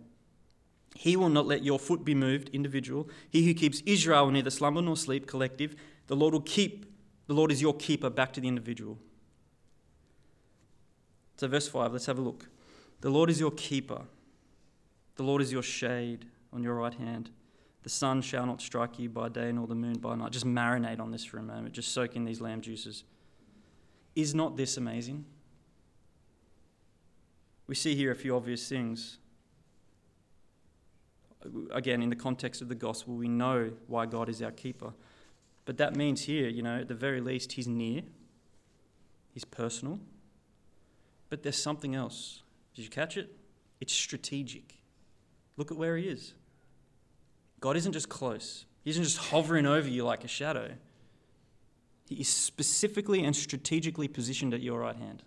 He will not let your foot be moved, individual. He who keeps Israel neither slumber nor sleep, collective. The Lord will keep, the Lord is your keeper, back to the individual. So, verse 5, let's have a look. The Lord is your keeper, the Lord is your shade on your right hand. The sun shall not strike you by day, nor the moon by night. Just marinate on this for a moment. Just soak in these lamb juices. Is not this amazing? We see here a few obvious things. again, in the context of the gospel, we know why God is our keeper. But that means here, you know, at the very least, He's near, He's personal. But there's something else. Did you catch it? It's strategic. Look at where He is. God isn't just close, He isn't just hovering over you like a shadow. He is specifically and strategically positioned at your right hand.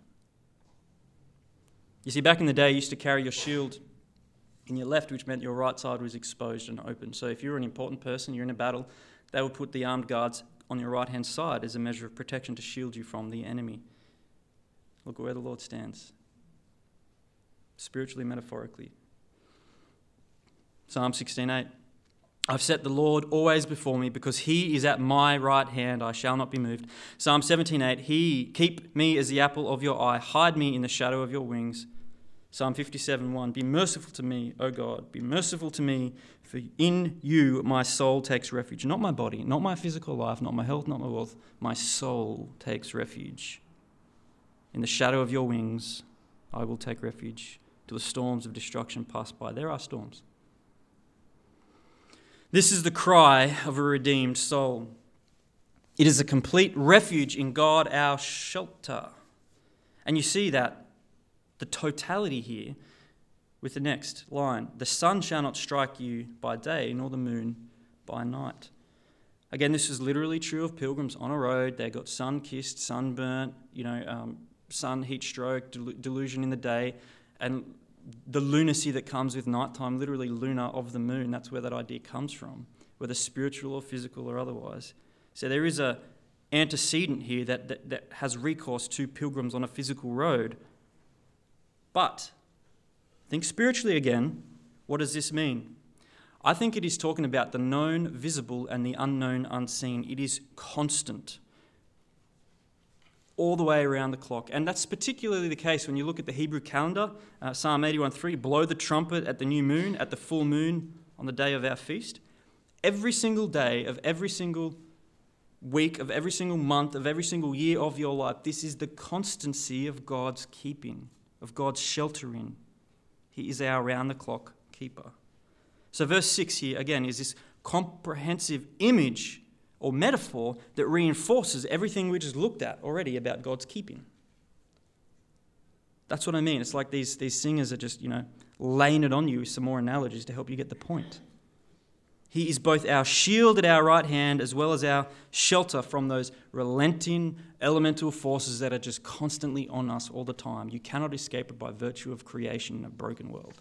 You see, back in the day, you used to carry your shield in your left, which meant your right side was exposed and open. So if you're an important person, you're in a battle, they would put the armed guards on your right hand side as a measure of protection to shield you from the enemy. Look where the Lord stands, spiritually, metaphorically. Psalm 16:8. I've set the Lord always before me because he is at my right hand I shall not be moved. Psalm 17:8 He keep me as the apple of your eye hide me in the shadow of your wings. Psalm 57:1 Be merciful to me, O God, be merciful to me, for in you my soul takes refuge, not my body, not my physical life, not my health, not my wealth, my soul takes refuge. In the shadow of your wings I will take refuge till the storms of destruction pass by. There are storms. This is the cry of a redeemed soul. It is a complete refuge in God, our shelter. And you see that, the totality here, with the next line The sun shall not strike you by day, nor the moon by night. Again, this is literally true of pilgrims on a road. They got sun kissed, sunburnt, you know, um, sun heat stroke, delusion in the day. And the lunacy that comes with nighttime, literally lunar of the moon, that's where that idea comes from, whether spiritual or physical or otherwise. So there is a antecedent here that, that, that has recourse to pilgrims on a physical road. But think spiritually again. What does this mean? I think it is talking about the known visible and the unknown unseen. It is constant all the way around the clock. And that's particularly the case when you look at the Hebrew calendar. Uh, Psalm 81:3, blow the trumpet at the new moon, at the full moon on the day of our feast. Every single day of every single week, of every single month, of every single year of your life, this is the constancy of God's keeping, of God's sheltering. He is our round the clock keeper. So, verse 6 here, again, is this comprehensive image or metaphor that reinforces everything we just looked at already about God's keeping. That's what I mean. It's like these, these singers are just, you know, laying it on you with some more analogies to help you get the point. He is both our shield at our right hand as well as our shelter from those relenting elemental forces that are just constantly on us all the time. You cannot escape it by virtue of creation in a broken world.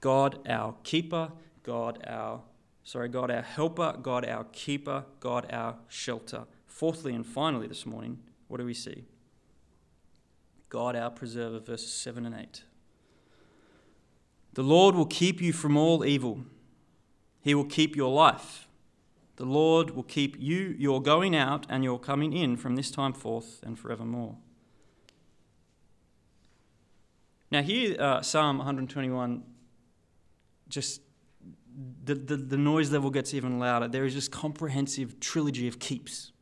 God, our keeper, God, our Sorry, God our helper, God our keeper, God our shelter. Fourthly and finally this morning, what do we see? God our preserver, verses 7 and 8. The Lord will keep you from all evil. He will keep your life. The Lord will keep you, your going out and your coming in from this time forth and forevermore. Now, here, uh, Psalm 121 just the, the, the noise level gets even louder. There is this comprehensive trilogy of keeps,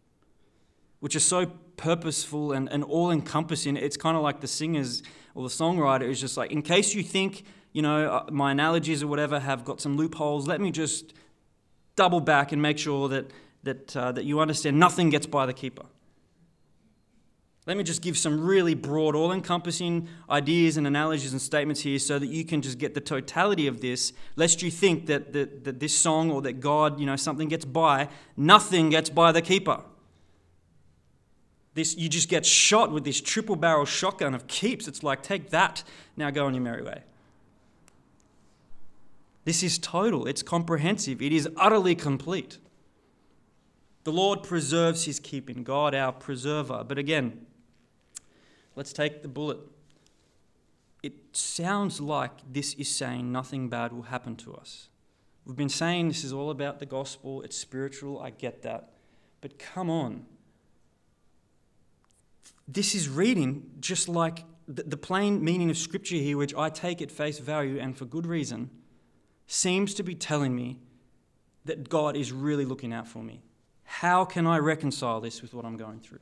which are so purposeful and, and all encompassing. It's kind of like the singers or the songwriter is just like, in case you think, you know, uh, my analogies or whatever have got some loopholes, let me just double back and make sure that, that, uh, that you understand nothing gets by the keeper. Let me just give some really broad, all encompassing ideas and analogies and statements here so that you can just get the totality of this, lest you think that, that, that this song or that God, you know, something gets by. Nothing gets by the keeper. This, you just get shot with this triple barrel shotgun of keeps. It's like, take that, now go on your merry way. This is total, it's comprehensive, it is utterly complete. The Lord preserves his keeping, God our preserver. But again, Let's take the bullet. It sounds like this is saying nothing bad will happen to us. We've been saying this is all about the gospel, it's spiritual, I get that. But come on. This is reading just like the, plain meaning of Scripture here, which I take at face value and for good reason, seems to be telling me that God is really looking out for me. How can I reconcile this with what I'm going through?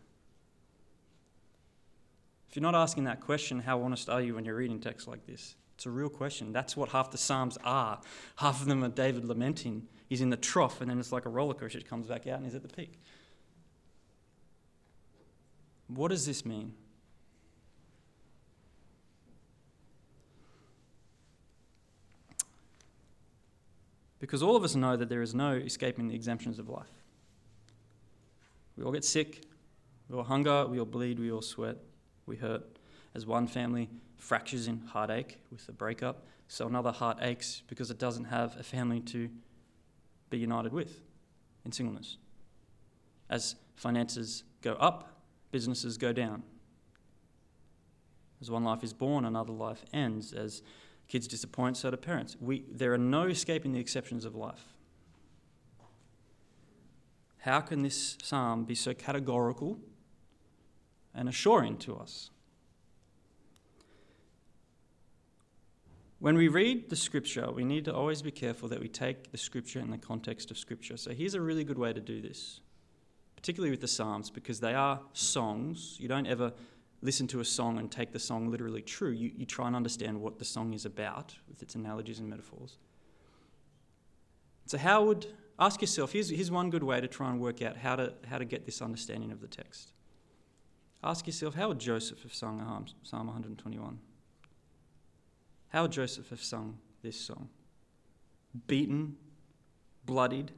If you're not asking that question, how honest are you when you're reading text like this? It's a real question. That's what half the Psalms are. Half of them are David lamenting. He's in the trough, and then it's like a roller coaster. It comes back out, and he's at the peak. What does this mean? Because all of us know that there is no escaping the exemptions of life. We all get sick, we all hunger, we all bleed, we all sweat, we hurt. As one family fractures in heartache with a breakup, so another heart aches because it doesn't have a family to be united with in singleness. As finances go up, businesses go down. As one life is born, another life ends. As kids disappoint, so do parents. We, there are no escaping the exceptions of life. How can this psalm be so categorical and assuring to us? When we read the scripture, we need to always be careful that we take the scripture in the context of scripture. So here's a really good way to do this, particularly with the Psalms, because they are songs. You don't ever listen to a song and take the song literally true. You, you try and understand what the song is about with its analogies and metaphors. So, how would, ask yourself, here's, here's one good way to try and work out how to, how to get this understanding of the text. Ask yourself, how would Joseph have sung Psalm 121? How would Joseph have sung this song? Beaten, bloodied,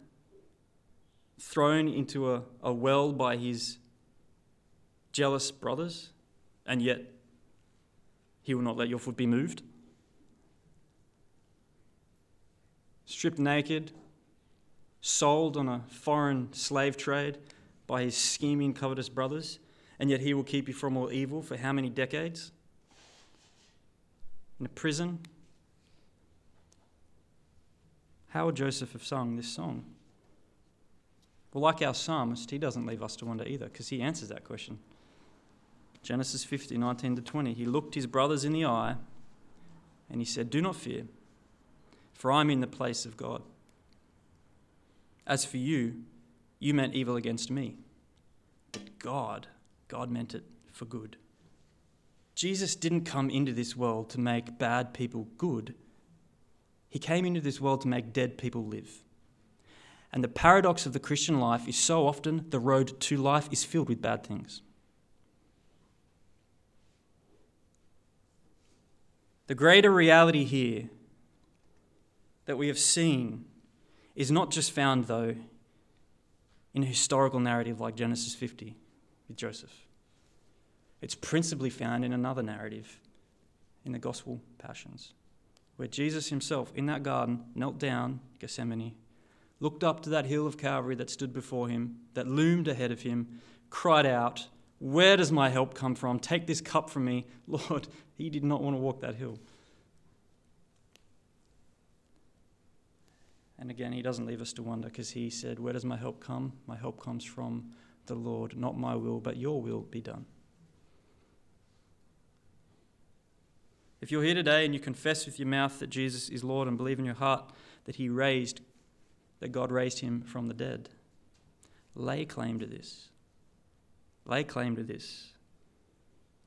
thrown into a, a well by his jealous brothers, and yet he will not let your foot be moved. Stripped naked, sold on a foreign slave trade by his scheming, covetous brothers, and yet he will keep you from all evil for how many decades? In a prison? How would Joseph have sung this song? Well, like our psalmist, he doesn't leave us to wonder either, because he answers that question. Genesis 50, 19 to 20. He looked his brothers in the eye and he said, Do not fear, for I'm in the place of God. As for you, you meant evil against me, but God, God meant it for good. Jesus didn't come into this world to make bad people good. He came into this world to make dead people live. And the paradox of the Christian life is so often the road to life is filled with bad things. The greater reality here that we have seen is not just found, though, in a historical narrative like Genesis 50 with Joseph. It's principally found in another narrative, in the Gospel Passions, where Jesus himself, in that garden, knelt down, Gethsemane, looked up to that hill of Calvary that stood before him, that loomed ahead of him, cried out, where does my help come from? Take this cup from me. Lord, he did not want to walk that hill. And again, he doesn't leave us to wonder because he said, Where does my help come? My help comes from the Lord. Not my will, but your will be done. If you're here today and you confess with your mouth that Jesus is Lord and believe in your heart that he raised, that God raised him from the dead, lay claim to this lay claim to this.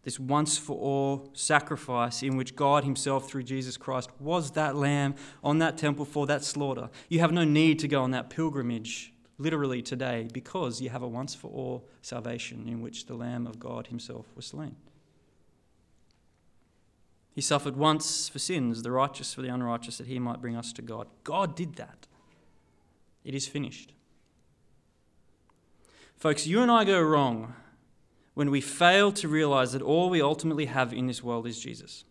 This once for all sacrifice in which God Himself, through Jesus Christ, was that lamb on that temple for that slaughter. You have no need to go on that pilgrimage literally today because you have a once for all salvation in which the Lamb of God Himself was slain. He suffered once for sins, the righteous for the unrighteous, that He might bring us to God. God did that. It is finished. Folks, you and I go wrong when we fail to realize that all we ultimately have in this world is Jesus.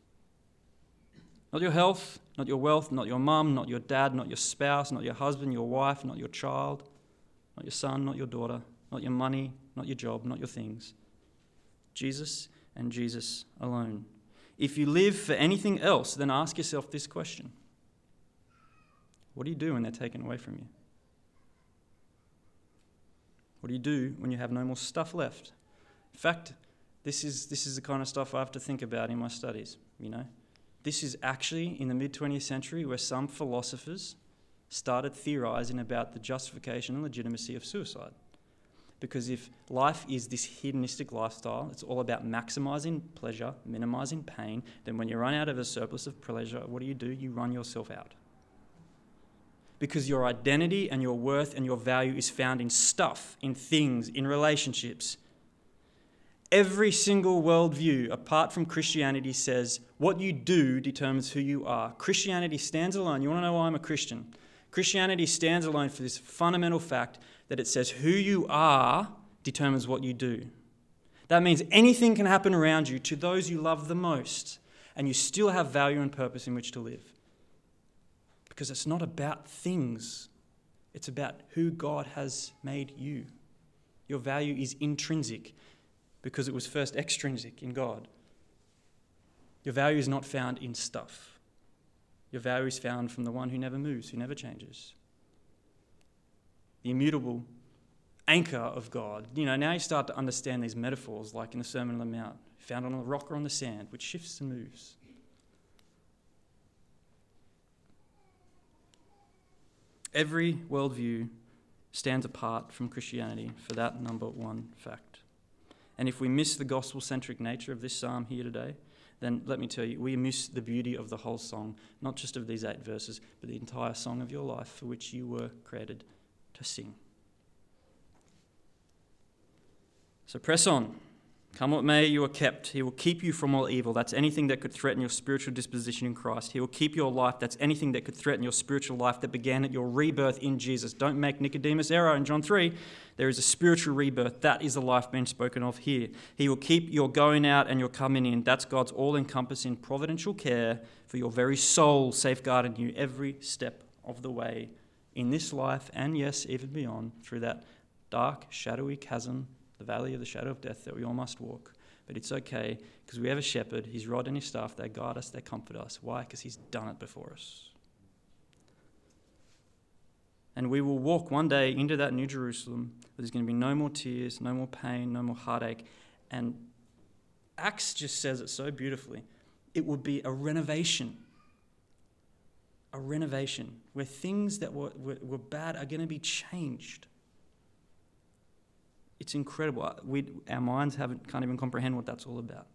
Not your health, not your wealth, not your mum, not your dad, not your spouse, not your husband, your wife, not your child, not your son, not your daughter, not your money, not your job, not your things. Jesus and Jesus alone. If you live for anything else, then ask yourself this question What do you do when they're taken away from you? What do you do when you have no more stuff left? In fact, this is, this is the kind of stuff I have to think about in my studies, you know. This is actually in the mid 20th century where some philosophers started theorizing about the justification and legitimacy of suicide. Because if life is this hedonistic lifestyle, it's all about maximizing pleasure, minimizing pain, then when you run out of a surplus of pleasure, what do you do? You run yourself out. Because your identity and your worth and your value is found in stuff, in things, in relationships. Every single worldview, apart from Christianity, says what you do determines who you are. Christianity stands alone. You want to know why I'm a Christian? Christianity stands alone for this fundamental fact that it says who you are determines what you do. That means anything can happen around you to those you love the most, and you still have value and purpose in which to live. Because it's not about things, it's about who God has made you. Your value is intrinsic because it was first extrinsic in God. Your value is not found in stuff. Your value is found from the one who never moves, who never changes. The immutable anchor of God. You know, now you start to understand these metaphors, like in the Sermon on the Mount, found on the rock or on the sand, which shifts and moves. Every worldview stands apart from Christianity for that number one fact. And if we miss the gospel centric nature of this psalm here today, then let me tell you, we miss the beauty of the whole song, not just of these eight verses, but the entire song of your life for which you were created to sing. So press on. Come what may, you are kept. He will keep you from all evil. That's anything that could threaten your spiritual disposition in Christ. He will keep your life. That's anything that could threaten your spiritual life that began at your rebirth in Jesus. Don't make Nicodemus' error in John 3. There is a spiritual rebirth. That is the life being spoken of here. He will keep your going out and your coming in. That's God's all encompassing providential care for your very soul, safeguarding you every step of the way in this life and, yes, even beyond, through that dark, shadowy chasm the valley of the shadow of death that we all must walk. But it's okay because we have a shepherd, his rod and his staff, they guide us, they comfort us. Why? Because he's done it before us. And we will walk one day into that New Jerusalem where there's going to be no more tears, no more pain, no more heartache. And Acts just says it so beautifully. It would be a renovation. A renovation where things that were, were, were bad are going to be changed it's incredible. Uh, we, our minds haven't, can't even comprehend what that's all about.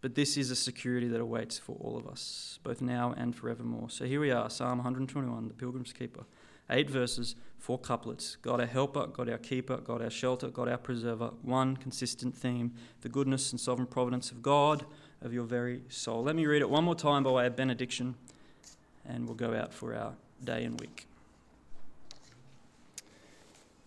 But this is a security that awaits for all of us, both now and forevermore. So here we are, Psalm 121, the Pilgrim's Keeper. Eight verses, four couplets. God our helper, God our keeper, God our shelter, God our preserver. One consistent theme the goodness and sovereign providence of God, of your very soul. Let me read it one more time by way of benediction, and we'll go out for our day and week.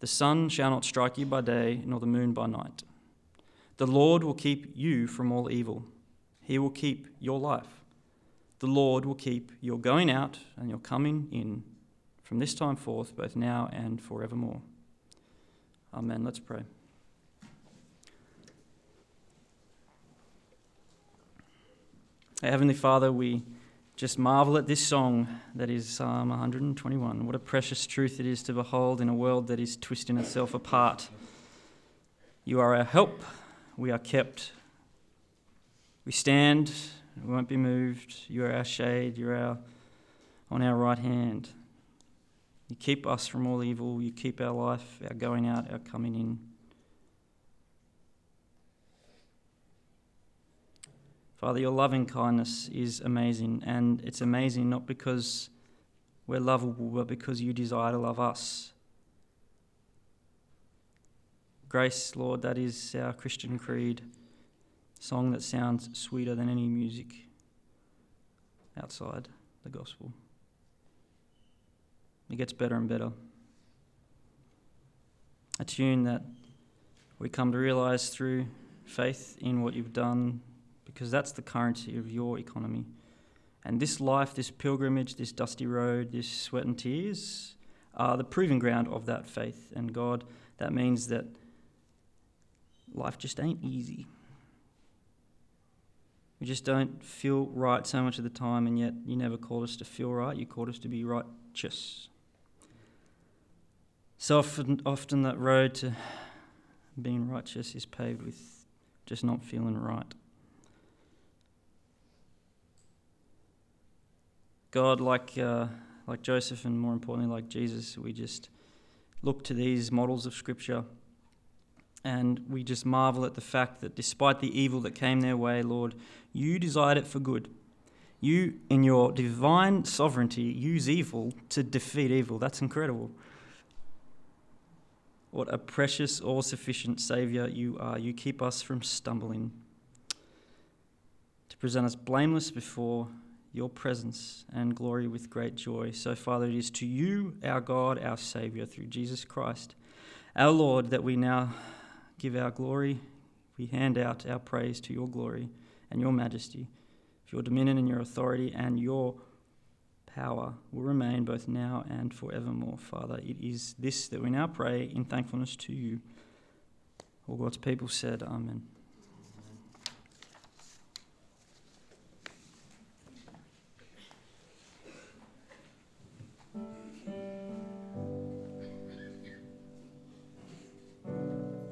The sun shall not strike you by day, nor the moon by night. The Lord will keep you from all evil. He will keep your life. The Lord will keep your going out and your coming in from this time forth, both now and forevermore. Amen. Let's pray. Heavenly Father, we just marvel at this song that is Psalm 121. What a precious truth it is to behold in a world that is twisting itself apart. You are our help, we are kept. We stand, we won't be moved. You are our shade, you're our, on our right hand. You keep us from all evil, you keep our life, our going out, our coming in. Father, your loving kindness is amazing, and it's amazing not because we're lovable, but because you desire to love us. Grace, Lord, that is our Christian creed, song that sounds sweeter than any music outside the gospel. It gets better and better. A tune that we come to realize through faith in what you've done because that's the currency of your economy. And this life, this pilgrimage, this dusty road, this sweat and tears are the proving ground of that faith. And God, that means that life just ain't easy. We just don't feel right so much of the time, and yet you never called us to feel right, you called us to be righteous. So often, often that road to being righteous is paved with just not feeling right. God, like, uh, like Joseph, and more importantly, like Jesus, we just look to these models of Scripture and we just marvel at the fact that despite the evil that came their way, Lord, you desired it for good. You, in your divine sovereignty, use evil to defeat evil. That's incredible. What a precious, all sufficient Saviour you are. You keep us from stumbling, to present us blameless before your presence and glory with great joy. So, Father, it is to you, our God, our Saviour, through Jesus Christ, our Lord, that we now give our glory. We hand out our praise to your glory and your majesty. Your dominion and your authority and your power will remain both now and forevermore, Father. It is this that we now pray in thankfulness to you. All God's people said, Amen.